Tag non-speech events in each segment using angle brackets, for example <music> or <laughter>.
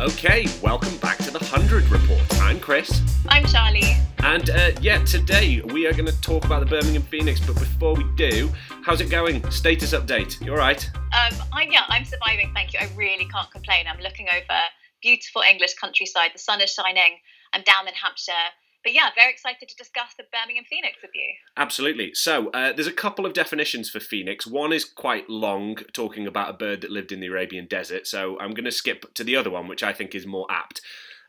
Okay, welcome back to the 100 Report. I'm Chris. I'm Charlie. And uh, yeah, today we are going to talk about the Birmingham Phoenix. But before we do, how's it going? Status update. You all right? Um, I, yeah, I'm surviving. Thank you. I really can't complain. I'm looking over beautiful English countryside. The sun is shining. I'm down in Hampshire but yeah, very excited to discuss the Birmingham Phoenix with you. Absolutely. So uh, there's a couple of definitions for phoenix. One is quite long, talking about a bird that lived in the Arabian desert. So I'm going to skip to the other one, which I think is more apt.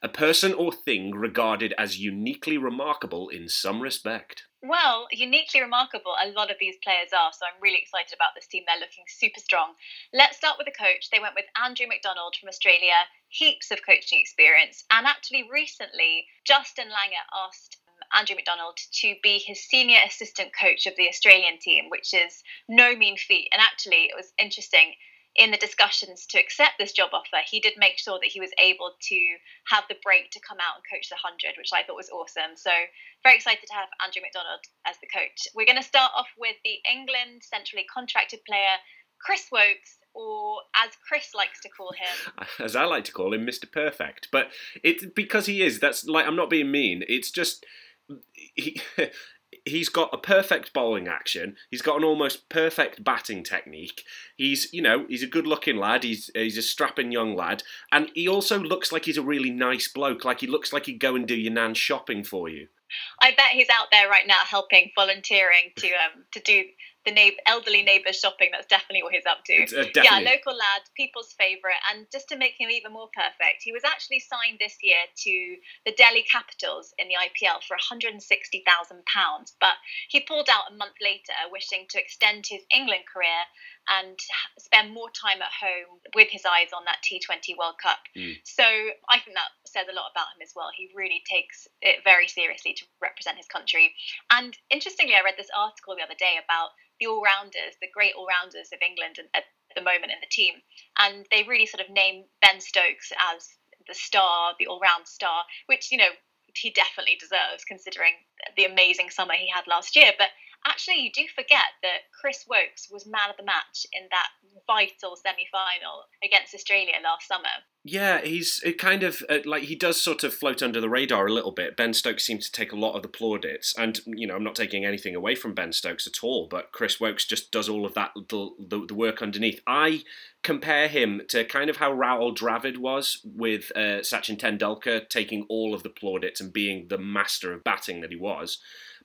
A person or thing regarded as uniquely remarkable in some respect. Well, uniquely remarkable, a lot of these players are, so I'm really excited about this team. They're looking super strong. Let's start with the coach. They went with Andrew McDonald from Australia, heaps of coaching experience, and actually recently, Justin Langer asked um, Andrew McDonald to be his senior assistant coach of the Australian team, which is no mean feat. And actually, it was interesting in the discussions to accept this job offer, he did make sure that he was able to have the break to come out and coach the 100, which I thought was awesome. So, very excited to have Andrew McDonald as the coach. We're going to start off with the England centrally contracted player, Chris Woakes, or as Chris likes to call him, <laughs> as I like to call him, Mr. Perfect. But it's because he is. That's like I'm not being mean. It's just he <laughs> he's got a perfect bowling action. He's got an almost perfect batting technique. He's, you know, he's a good-looking lad. He's he's a strapping young lad, and he also looks like he's a really nice bloke. Like he looks like he'd go and do your nan shopping for you. I bet he's out there right now helping, volunteering to um to do the neighbor, elderly neighbours shopping. That's definitely what he's up to. Uh, yeah, local lad, people's favourite. And just to make him even more perfect, he was actually signed this year to the Delhi Capitals in the IPL for £160,000. But he pulled out a month later, wishing to extend his England career and spend more time at home with his eyes on that T20 World Cup. Mm. So I think that says a lot about him as well. He really takes it very seriously to represent his country. And interestingly, I read this article the other day about the all rounders, the great all rounders of England at the moment in the team. And they really sort of name Ben Stokes as the star, the all round star, which, you know, he definitely deserves considering the amazing summer he had last year. But actually, you do forget that Chris Woakes was man of the match in that vital semi final against Australia last summer. Yeah, he's it kind of uh, like he does sort of float under the radar a little bit. Ben Stokes seems to take a lot of the plaudits, and you know I'm not taking anything away from Ben Stokes at all, but Chris Woakes just does all of that the, the, the work underneath. I compare him to kind of how Rahul Dravid was with uh, Sachin Tendulkar taking all of the plaudits and being the master of batting that he was.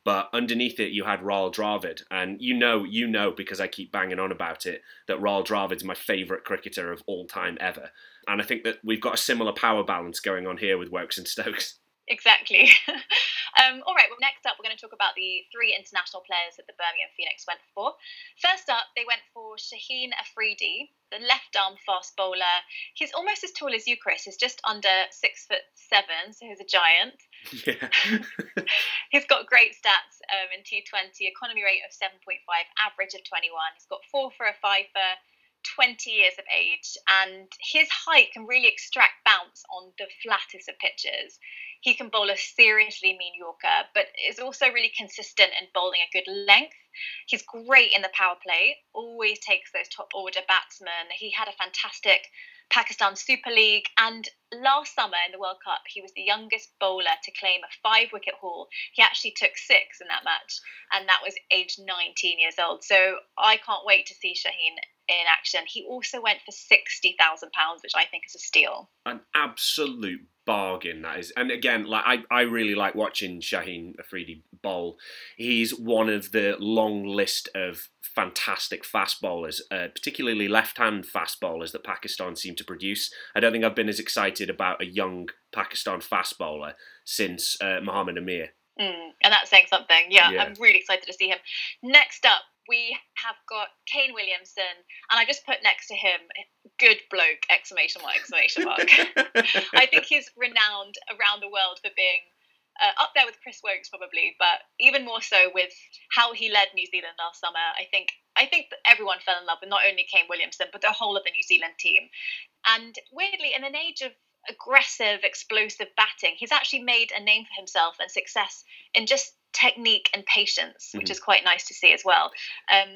But underneath it, you had Rahul Dravid, and you know, you know, because I keep banging on about it, that Rahul Dravid's my favourite cricketer of all time ever. And I think that we've got a similar power balance going on here with Woakes and Stokes. Exactly. <laughs> um, all right, well, next up, we're going to talk about the three international players that the Birmingham Phoenix went for. First up, they went for Shaheen Afridi, the left arm fast bowler. He's almost as tall as you, Chris. He's just under six foot seven, so he's a giant. <laughs> Yeah. <laughs> he's got great stats um, in T20, economy rate of 7.5, average of 21. He's got four for a fiver 20 years of age, and his height can really extract bounce on the flattest of pitches. He can bowl a seriously mean Yorker, but is also really consistent in bowling a good length. He's great in the power play, always takes those top order batsmen. He had a fantastic Pakistan Super League, and last summer in the World Cup, he was the youngest bowler to claim a five wicket haul. He actually took six in that match, and that was aged 19 years old. So I can't wait to see Shaheen in action. He also went for sixty thousand pounds, which I think is a steal. An absolute bargain that is. And again, like I, I really like watching Shaheen Afridi bowl. He's one of the long list of fantastic fast bowlers, uh, particularly left-hand fast bowlers that Pakistan seem to produce. I don't think I've been as excited about a young Pakistan fast bowler since uh, Mohammad Amir. Mm, and that's saying something. Yeah, yeah, I'm really excited to see him. Next up, we have got Kane Williamson, and I just put next to him "good bloke!" exclamation mark exclamation mark. <laughs> <laughs> I think he's renowned around the world for being uh, up there with Chris Woakes probably, but even more so with how he led New Zealand last summer. I think I think that everyone fell in love with not only Kane Williamson but the whole of the New Zealand team. And weirdly, in an age of aggressive, explosive batting, he's actually made a name for himself and success in just technique and patience, which mm-hmm. is quite nice to see as well. Um,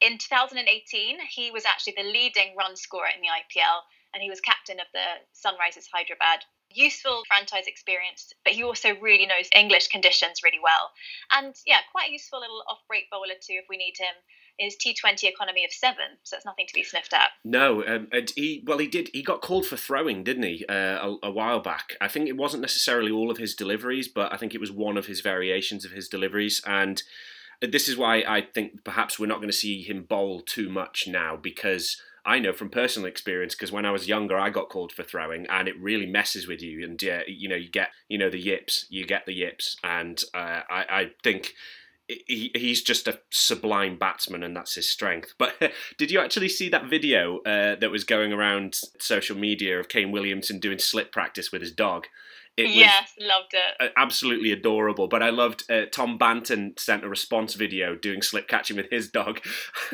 in 2018, he was actually the leading run scorer in the IPL, and he was captain of the Sunrisers Hyderabad. Useful franchise experience, but he also really knows English conditions really well. And yeah, quite a useful little off break bowler too if we need him his T20 economy of seven, so it's nothing to be sniffed at. No, um, he well he did he got called for throwing, didn't he, uh, a, a, while back? I think it wasn't necessarily all of his deliveries, but I think it was one of his variations of his deliveries, and this is why I think perhaps we're not going to see him bowl too much now because. I know from personal experience because when I was younger, I got called for throwing, and it really messes with you. And yeah, you know, you get you know the yips, you get the yips, and uh, I, I think he, he's just a sublime batsman and that's his strength. But <laughs> did you actually see that video uh, that was going around social media of Kane Williamson doing slip practice with his dog? It yes, loved it. Absolutely adorable. But I loved uh, Tom Banton sent a response video doing slip catching with his dog,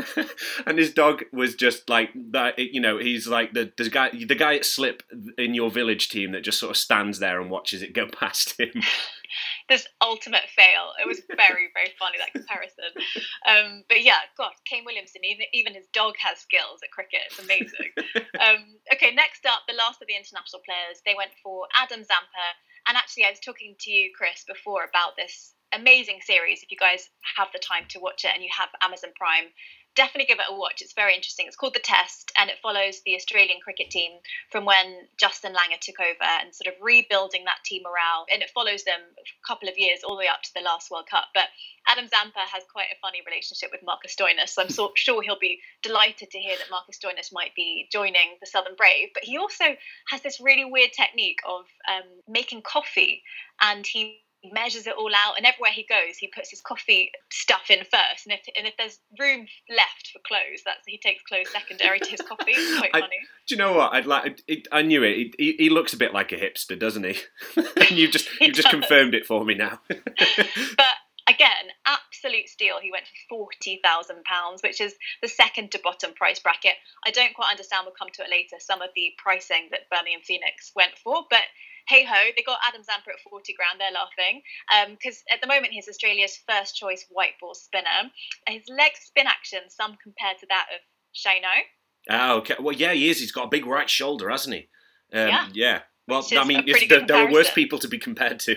<laughs> and his dog was just like that. You know, he's like the the guy the guy at slip in your village team that just sort of stands there and watches it go <laughs> past him. <laughs> this ultimate fail. It was very, very funny that comparison. Um, but yeah, God, Kane Williamson, even even his dog has skills at cricket. It's amazing. um, okay, next up, the last of the international players. They went for Adam Zampa, and actually, I was talking to you, Chris, before about this amazing series. If you guys have the time to watch it and you have Amazon Prime, definitely give it a watch. It's very interesting. It's called The Test, and it follows the Australian cricket team from when Justin Langer took over and sort of rebuilding that team morale. And it follows them a couple of years all the way up to the last World Cup. But Adam Zampa has quite a funny relationship with Marcus Stoinis. So I'm so, <laughs> sure he'll be delighted to hear that Marcus Stoinis might be joining the Southern Brave. But he also has this really weird technique of um, making coffee, and he measures it all out and everywhere he goes he puts his coffee stuff in first and if and if there's room left for clothes that's he takes clothes secondary to his coffee it's quite <laughs> I, funny do you know what i'd like it, i knew it he, he, looks a bit like a hipster doesn't he <laughs> and you've just <laughs> you've just confirmed it for me now but again, absolute steal. He went for forty thousand pounds, which is the second to bottom price bracket. I don't quite understand. We'll come to it later. Some of the pricing that Birmingham Phoenix went for, but hey ho, they got Adam Zampa at 40 grand. They're laughing because um, at the moment he's Australia's first choice white ball spinner. His leg spin action, some compared to that of Shane Warne. Oh, okay. Well, yeah, he is. He's got a big right shoulder, hasn't he? Um, yeah. yeah. Well, I mean, there, there are worse people to be compared to.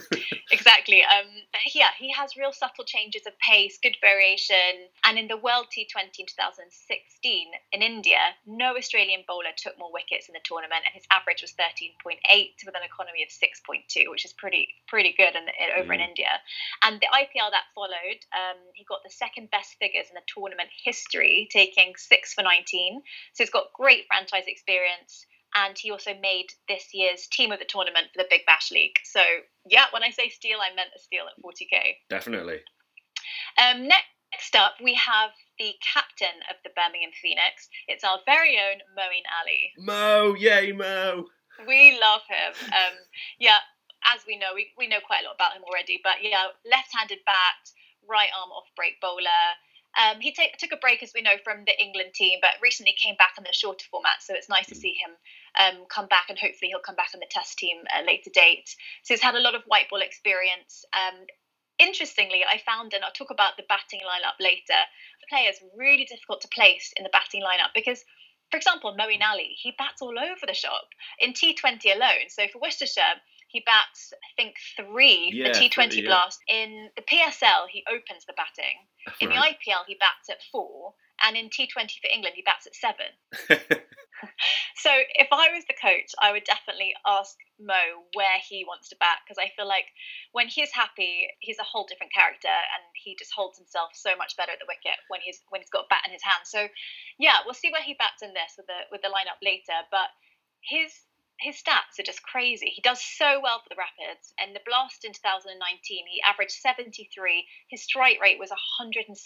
<laughs> exactly. Um, yeah, he has real subtle changes of pace, good variation. And in the World T20 in 2016 in India, no Australian bowler took more wickets in the tournament, and his average was 13.8 with an economy of 6.2, which is pretty pretty good in, in, over mm. in India. And the IPL that followed, um, he got the second best figures in the tournament history, taking six for 19. So he's got great franchise experience and he also made this year's team of the tournament for the Big Bash League. So yeah, when I say steal, I meant a steal at 40k. Definitely. Um, next up, we have the captain of the Birmingham Phoenix. It's our very own Moeen Ali. Mo, yay Mo! We love him. Um, yeah, as we know, we, we know quite a lot about him already. But yeah, left-handed bat, right arm off-break bowler. Um, he take, took a break, as we know, from the England team, but recently came back in the shorter format. So it's nice to see him um, come back, and hopefully he'll come back on the Test team at a later date. So he's had a lot of white ball experience. Um, interestingly, I found, and I'll talk about the batting lineup later, the players really difficult to place in the batting lineup because. For example, Moeen Ali, he bats all over the shop in T20 alone. So for Worcestershire, he bats, I think, three yeah, the T20 yeah. blast. In the PSL, he opens the batting. In right. the IPL, he bats at four. And in T20 for England, he bats at seven. <laughs> <laughs> so if I was the coach, I would definitely ask Mo where he wants to bat because I feel like when he's happy, he's a whole different character and he just holds himself so much better at the wicket when he's when he's got a bat in his hand. So yeah, we'll see where he bats in this with the with the lineup later. But his his stats are just crazy. He does so well for the Rapids. And the Blast in 2019, he averaged 73. His strike rate was 171,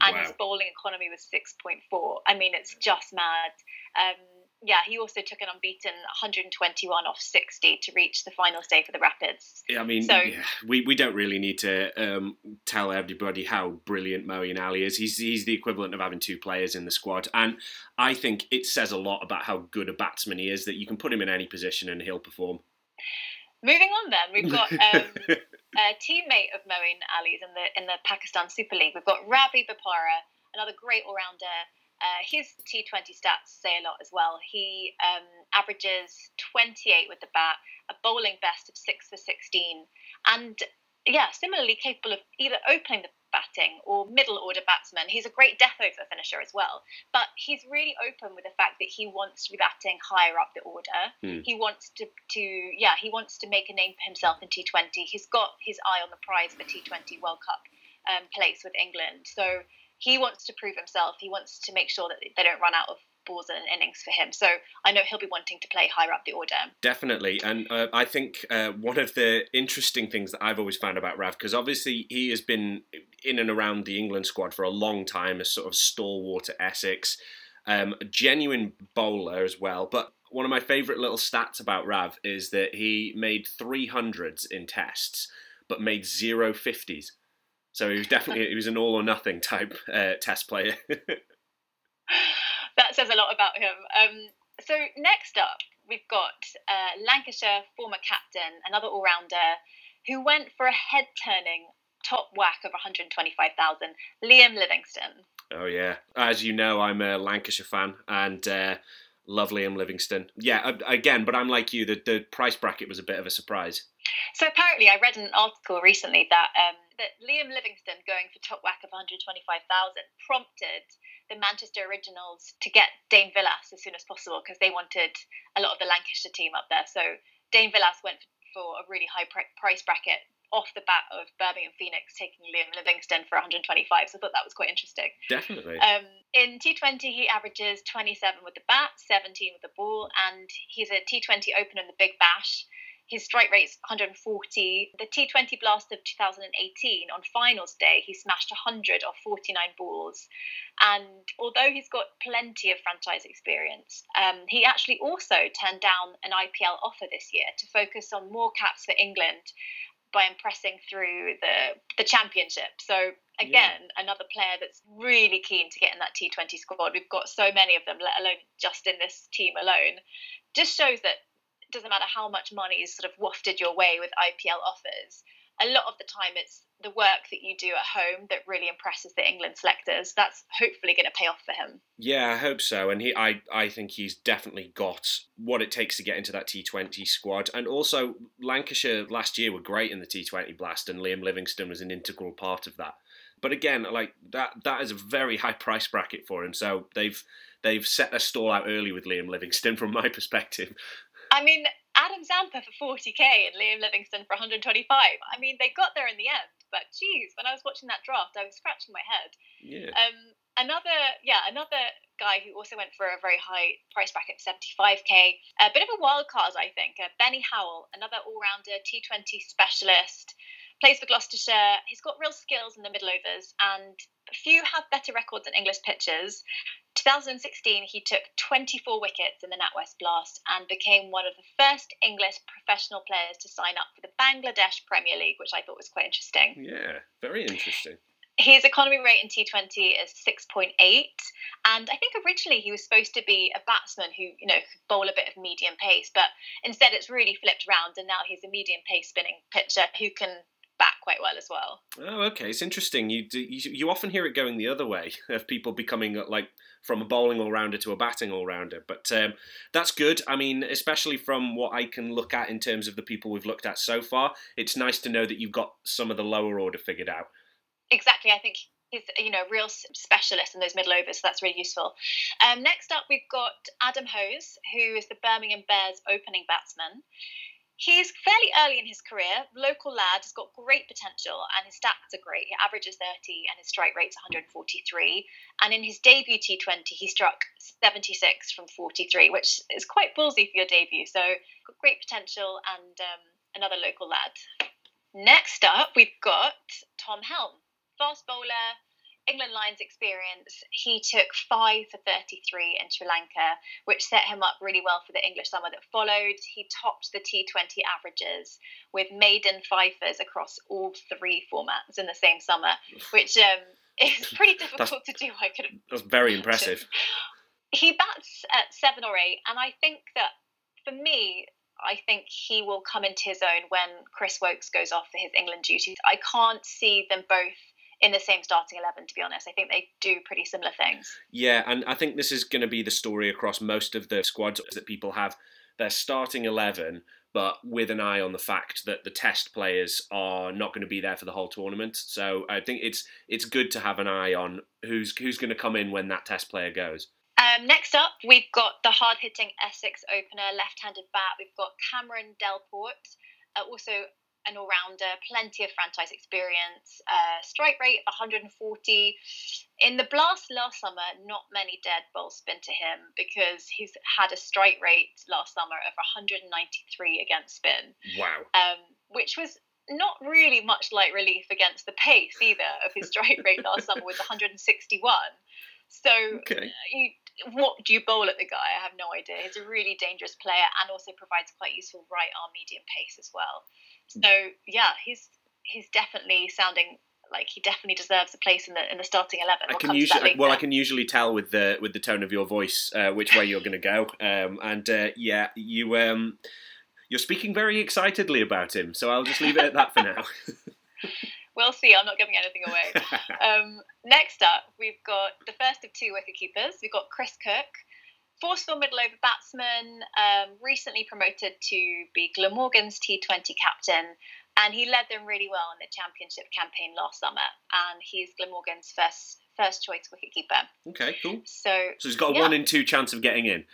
and wow. his bowling economy was 6.4. I mean, it's just mad. Um, yeah, he also took an unbeaten 121 off 60 to reach the final stage for the Rapids. Yeah, I mean, so, yeah, we, we don't really need to um, tell everybody how brilliant Moeen Ali is. He's, he's the equivalent of having two players in the squad. And I think it says a lot about how good a batsman he is that you can put him in any position and he'll perform. Moving on, then, we've got um, <laughs> a teammate of Moeen Ali's in the, in the Pakistan Super League. We've got Ravi Bopara, another great all rounder Uh, his T20 stats say a lot as well. He um, averages 28 with the bat, a bowling best of 6 for 16, and yeah, similarly capable of either opening the batting or middle order batsman. He's a great death over finisher as well. But he's really open with the fact that he wants to be batting higher up the order. Mm. He wants to, to yeah, he wants to make a name for himself in T20. He's got his eye on the prize for T20 World Cup um, place with England. So he wants to prove himself. He wants to make sure that they don't run out of balls and innings for him. So I know he'll be wanting to play higher up the order. Definitely, and uh, I think uh, one of the interesting things that I've always found about Rav, because obviously he has been in and around the England squad for a long time, as sort of stalwart at Essex, um, a genuine bowler as well, but. One of my favourite little stats about Rav is that he made 300s in tests, but made zero 50s. So he was definitely he was an all or nothing type uh, test player. <laughs> that says a lot about him. Um, so next up, we've got uh, Lancashire former captain, another all-rounder, who went for a head-turning top whack of 125,000, Liam Livingstone. Oh yeah, as you know, I'm a Lancashire fan and uh, love Liam Livingstone. Yeah, again, but I'm like you. The the price bracket was a bit of a surprise. So apparently, I read an article recently that um, that Liam Livingstone going for top whack of 125,000 prompted the Manchester Originals to get Dane Vilas as soon as possible because they wanted a lot of the Lancashire team up there. So Dane Vilas went for a really high price bracket off the bat of Birmingham Phoenix taking Liam Livingstone for 125. So I thought that was quite interesting. Definitely. Um, in T20, he averages 27 with the bat, 17 with the ball, and he's a T20 opener in the Big Bash. His strike rate's 140. The T20 Blast of 2018 on finals day, he smashed 100 off 49 balls. And although he's got plenty of franchise experience, um, he actually also turned down an IPL offer this year to focus on more caps for England by impressing through the the championship. So again, yeah. another player that's really keen to get in that T20 squad. We've got so many of them, let alone just in this team alone. Just shows that doesn't matter how much money is sort of wafted your way with IPL offers. A lot of the time, it's the work that you do at home that really impresses the England selectors. That's hopefully going to pay off for him. Yeah, I hope so. And he, I, I think he's definitely got what it takes to get into that T20 squad. And also, Lancashire last year were great in the T20 blast, and Liam Livingstone was an integral part of that. But again, like that, that is a very high price bracket for him. So they've they've set their stall out early with Liam Livingstone, from my <laughs> perspective. I mean, Adam Zampa for 40k and Liam Livingstone for 125. I mean, they got there in the end, but geez, when I was watching that draft, I was scratching my head. Yeah. Um, another, yeah, another guy who also went for a very high price bracket, 75k. A bit of a wild card, I think. Uh, Benny Howell, another all-rounder, T20 specialist plays for Gloucestershire. He's got real skills in the middle overs, and few have better records than English pitchers. 2016, he took 24 wickets in the NatWest Blast and became one of the first English professional players to sign up for the Bangladesh Premier League, which I thought was quite interesting. Yeah, very interesting. His economy rate in T20 is 6.8, and I think originally he was supposed to be a batsman who, you know, could bowl a bit of medium pace, but instead it's really flipped around, and now he's a medium pace spinning pitcher who can quite well as well. Oh, okay, it's interesting. You, do, you you often hear it going the other way <laughs> of people becoming uh, like from a bowling all rounder to a batting all rounder, but um, that's good. I mean, especially from what I can look at in terms of the people we've looked at so far, it's nice to know that you've got some of the lower order figured out. Exactly, I think he's you know real specialist in those middle overs so that's really useful um, next up we've got adam hose who is the birmingham bears opening batsman He's fairly early in his career, local lad, has got great potential, and his stats are great. He averages 30 and his strike rate's 143. And in his debut T20, he struck 76 from 43, which is quite ballsy for your debut. So, great potential and um, another local lad. Next up, we've got Tom Helm, fast bowler, England Lions experience, he took five for 33 in Sri Lanka, which set him up really well for the English summer that followed. He topped the T20 averages with maiden fifers across all three formats in the same summer, which um, <laughs> is pretty difficult to do. I could. <laughs> That's very impressive. He bats at seven or eight, and I think that for me, I think he will come into his own when Chris Woakes goes off for his England duties. I can't see them both in the same starting 11 to be honest. I think they do pretty similar things. Yeah and i think this is going to be the story across most of the squads that people have. Their starting 11 but with an eye on the fact that the test players are not going to be there for the whole tournament. So i think it's it's good to have an eye on who's who's going to come in when that test player goes. Um, next up, we've got the hard hitting Essex opener, left handed bat. We've got Cameron Delport, uh, also an all rounder, plenty of franchise experience, uh, strike rate of 140. In the blast last summer, not many dead balls spin to him because he's had a strike rate last summer of 193 against spin. Wow. Um, which was not really much light relief against the pace either of his strike rate last summer was 161. So okay. you, what do you bowl at the guy? I have no idea. He's a really dangerous player and also provides quite useful right arm medium pace as well. So yeah, he's he's definitely sounding like he definitely deserves a place in the in the starting eleven. I can usually well, I can usually tell with the with the tone of your voice uh, which way you're going to go. Um, and uh, yeah, you um, you're speaking very excitedly about him, so I'll just leave it at that for now. <laughs> we'll see. I'm not giving anything away. <laughs> um, next up, we've got the first of two wicket keepers. We've got Chris Cooke, forceful middle over batsman, um, recently promoted to be Glamorgan's T20 captain, and he led them really well in the championship campaign last summer. And he's Glamorgan's first first choice wicketkeeper. Okay, cool. So, so he's got a yeah. one in two chance of getting in.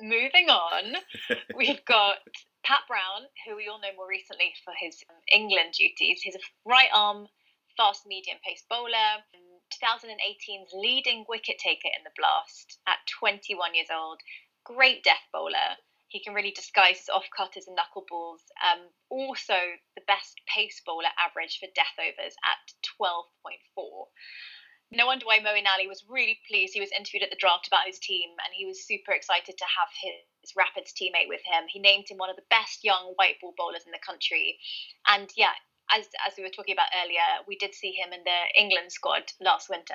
Moving on, <laughs> we've got Pat Brown, who we all know more recently for his England duties. He's a right arm, fast medium pace bowler. 2018's leading wicket taker in the blast at 21 years old. Great death bowler. He can really disguise his off cutters and knuckleballs. Um, also, the best pace bowler average for death overs at 12.4. No wonder why Moeen Ali was really pleased. He was interviewed at the draft about his team, and he was super excited to have his Rapids teammate with him. He named him one of the best young white ball bowlers in the country. And yeah, as as we were talking about earlier, we did see him in the England squad last winter.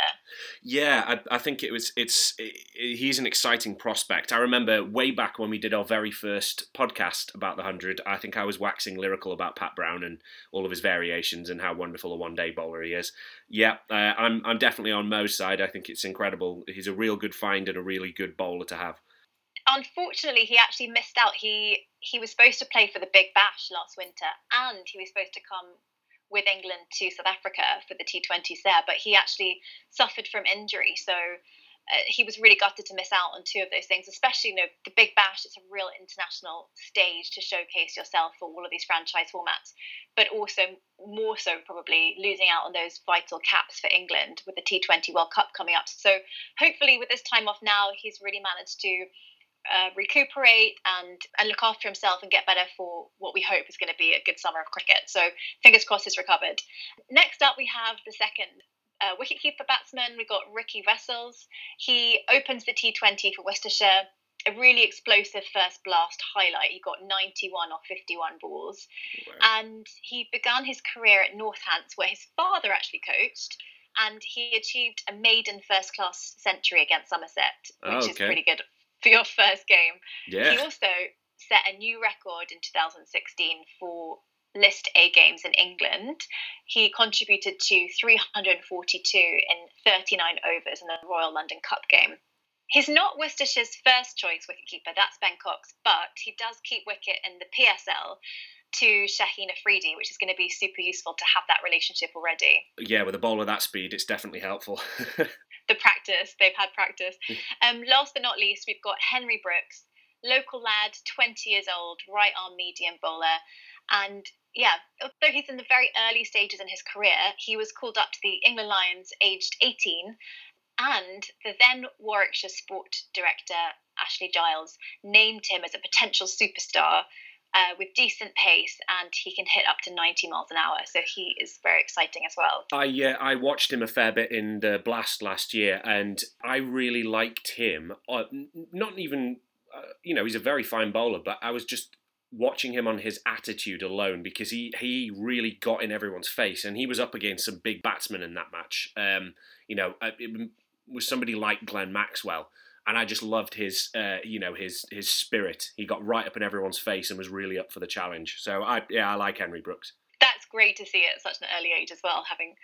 Yeah, I, I think it was. It's it, he's an exciting prospect. I remember way back when we did our very first podcast about the hundred. I think I was waxing lyrical about Pat Brown and all of his variations and how wonderful a one day bowler he is. Yeah, uh, I'm I'm definitely on Mo's side. I think it's incredible. He's a real good find and a really good bowler to have unfortunately, he actually missed out. He he was supposed to play for the Big Bash last winter, and he was supposed to come with England to South Africa for the T20s there, but he actually suffered from injury. So uh, he was really gutted to miss out on two of those things, especially you know the Big Bash. It's a real international stage to showcase yourself for all of these franchise formats, but also more so probably losing out on those vital caps for England with the T20 World Cup coming up. So hopefully with this time off now, he's really managed to uh, recuperate and, and look after himself and get better for what we hope is going to be a good summer of cricket. So fingers crossed he's recovered. Next up, we have the second uh, wicketkeeper batsman. We've got Ricky Wessels. He opens the T20 for Worcestershire. A really explosive first blast highlight. He got 91 off 51 balls. Wow. And he began his career at Northants, where his father actually coached and he achieved a maiden first class century against Somerset, which oh, okay. is pretty good <laughs> for your first game. Yeah. He also set a new record in 2016 for list A games in England. He contributed to 342 in 39 overs in the Royal London Cup game. He's not Worcestershire's first choice wicketkeeper, that's Ben Cox, but he does keep wicket in the PSL to Shaheen Afridi, which is going to be super useful to have that relationship already. Yeah, with a bowler that speed, it's definitely helpful. <laughs> the practice. They've had practice. Um, last but not least, we've got Henry Brookes, local lad, 20 years old, right arm medium bowler. And yeah, although he's in the very early stages in his career, he was called up to the England Lions aged 18. And the then Warwickshire sport director, Ashley Giles, named him as a potential superstar uh, with decent pace, and he can hit up to 90 miles an hour. So he is very exciting as well. I uh, I watched him a fair bit in the Blast last year, and I really liked him. Uh, not even, uh, you know, he's a very fine bowler, but I was just watching him on his attitude alone because he he really got in everyone's face, and he was up against some big batsmen in that match. Um, you know, uh, it was somebody like Glenn Maxwell and I just loved his, uh, you know, his his spirit. He got right up in everyone's face and was really up for the challenge. So I, yeah, I like Henry Brookes. That's great to see at such an early age as well, having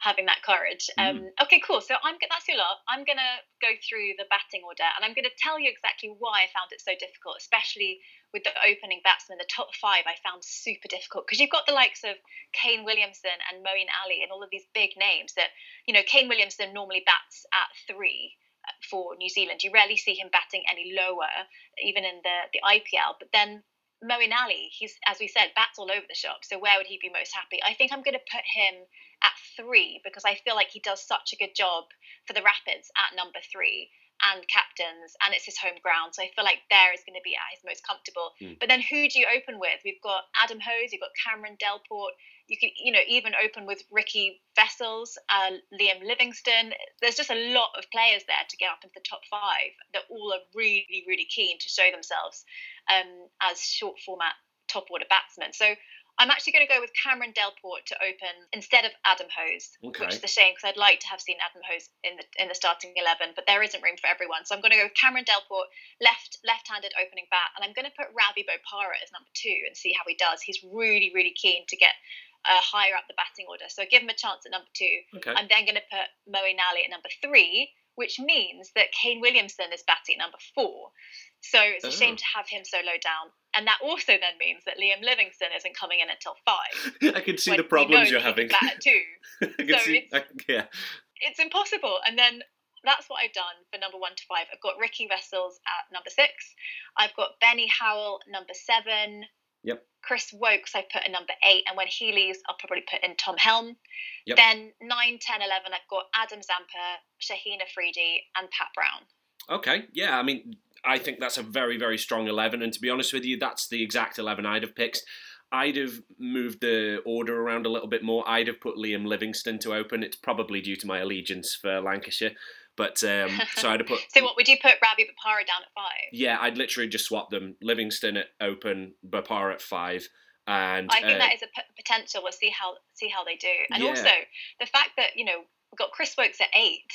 having that courage. Mm. Um, okay, cool. So I'm that's your lot. I'm gonna go through the batting order, and I'm gonna tell you exactly why I found it so difficult, especially with the opening batsmen. The top five I found super difficult because you've got the likes of Kane Williamson and Moeen Ali and all of these big names that you know. Kane Williamson normally bats at three for New Zealand. You rarely see him batting any lower, even in the the IPL. But then Moeen Ali, he's as we said, bats all over the shop. So where would he be most happy? I think I'm going to put him at three because I feel like he does such a good job for the Rapids at number three and captains, and it's his home ground. So I feel like there is going to be at his most comfortable. Mm. But then who do you open with? We've got Adam Hose, you've got Cameron Delport. You could, you know, even open with Ricky Wessels, uh, Liam Livingstone. There's just a lot of players there to get up into the top five that all are really, really keen to show themselves um, as short format top order batsmen. So I'm actually going to go with Cameron Delport to open instead of Adam Hose, okay. which is a shame because I'd like to have seen Adam Hose in the in the starting eleven, but there isn't room for everyone. So I'm going to go with Cameron Delport, left left-handed opening bat, and I'm going to put Ravi Bopara as number two and see how he does. He's really really keen to get uh, higher up the batting order, so give him a chance at number two. Okay. I'm then going to put Moeen Ali at number three, which means that Kane Williamson is batting at number four. So it's a oh. shame to have him so low down. And that also then means that Liam Livingstone isn't coming in until five. <laughs> I can see the problems you're having. That too. <laughs> so see, it's, I, yeah. It's impossible. And then that's what I've done for number one to five. I've got Ricky Wessels at number six. I've got Benny Howell number seven. Yep. Chris Woakes I put at number eight, and when he leaves, I'll probably put in Tom Helm. Yep. Then 9, 10, 11, I've got Adam Zampa, Shaheen Afridi, and Pat Brown. Okay, yeah, I mean, I think that's a very, very strong 11. And to be honest with you, that's the exact 11 I'd have picked. I'd have moved the order around a little bit more. I'd have put Liam Livingstone to open. It's probably due to my allegiance for Lancashire. But um, so I'd have put. <laughs> so what would you put Ravi Bopara down at five? Yeah, I'd literally just swap them. Livingstone at open, Bopara at five. And I think uh, that is a p- potential. We'll see how see how they do. And yeah. also the fact that you know we've got Chris Woakes at eight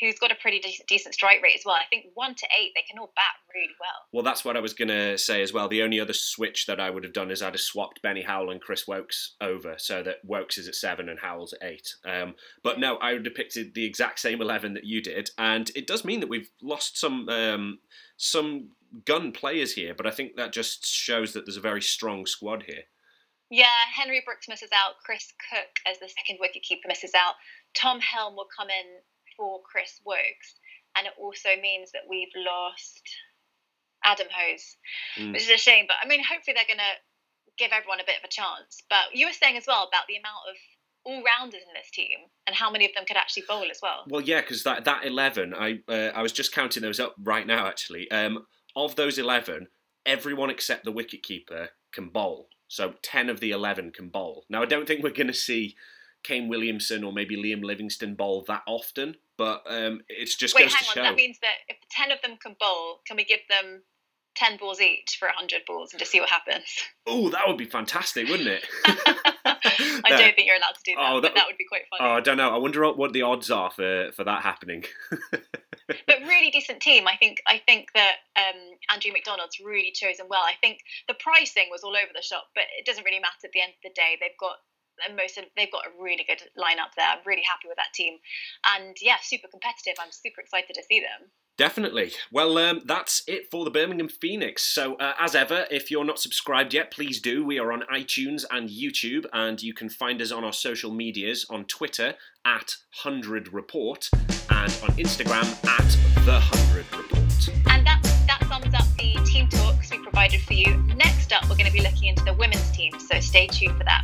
who's got a pretty de- decent strike rate as well. I think one to eight, they can all bat really well. Well, that's what I was going to say as well. The only other switch that I would have done is I'd have swapped Benny Howell and Chris Woakes over so that Woakes is at seven and Howell's at eight. Um, but no, I've depicted the exact same 11 that you did. And it does mean that we've lost some. Um, some gun players here, but I think that just shows that there's a very strong squad here. Yeah, Henry Brookes misses out. Chris Cooke, as the second wicketkeeper, misses out. Tom Helm will come in for Chris Woakes, and it also means that we've lost Adam Hose, mm. which is a shame. But I mean, hopefully they're going to give everyone a bit of a chance. But you were saying as well about the amount of all rounders in this team and how many of them could actually bowl as well. Well, yeah, because that that eleven, I uh, I was just counting those up right now. Actually, um, of those eleven, everyone except the wicket keeper can bowl. So ten of the eleven can bowl. Now, I don't think we're going to see Kane Williamson or maybe Liam Livingstone bowl that often, but um, it's just Wait, goes hang to on. show. That means that if ten of them can bowl, can we give them ten balls each for hundred balls and just see what happens? Oh, that would be fantastic, wouldn't it? <laughs> <laughs> I don't think you're allowed to do that, oh, that, but that would be quite funny. Oh, I don't know. I wonder what the odds are for, for that happening. but <laughs> really decent team. I think I think that um, Andrew McDonald's really chosen well. I think the pricing was all over the shop, but it doesn't really matter at the end of the day. They've got and most of they've got a really good lineup there. I'm really happy with that team, and yeah, super competitive. I'm super excited to see them. Definitely. Well, um, that's it for the Birmingham Phoenix. So, uh, as ever, if you're not subscribed yet, please do. We are on iTunes and YouTube, and you can find us on our social medias on Twitter at 100 Report and on Instagram at The 100 Report. And that, that sums up the team talks we provided for you. Next up, we're going to be looking into the women's team, so stay tuned for that.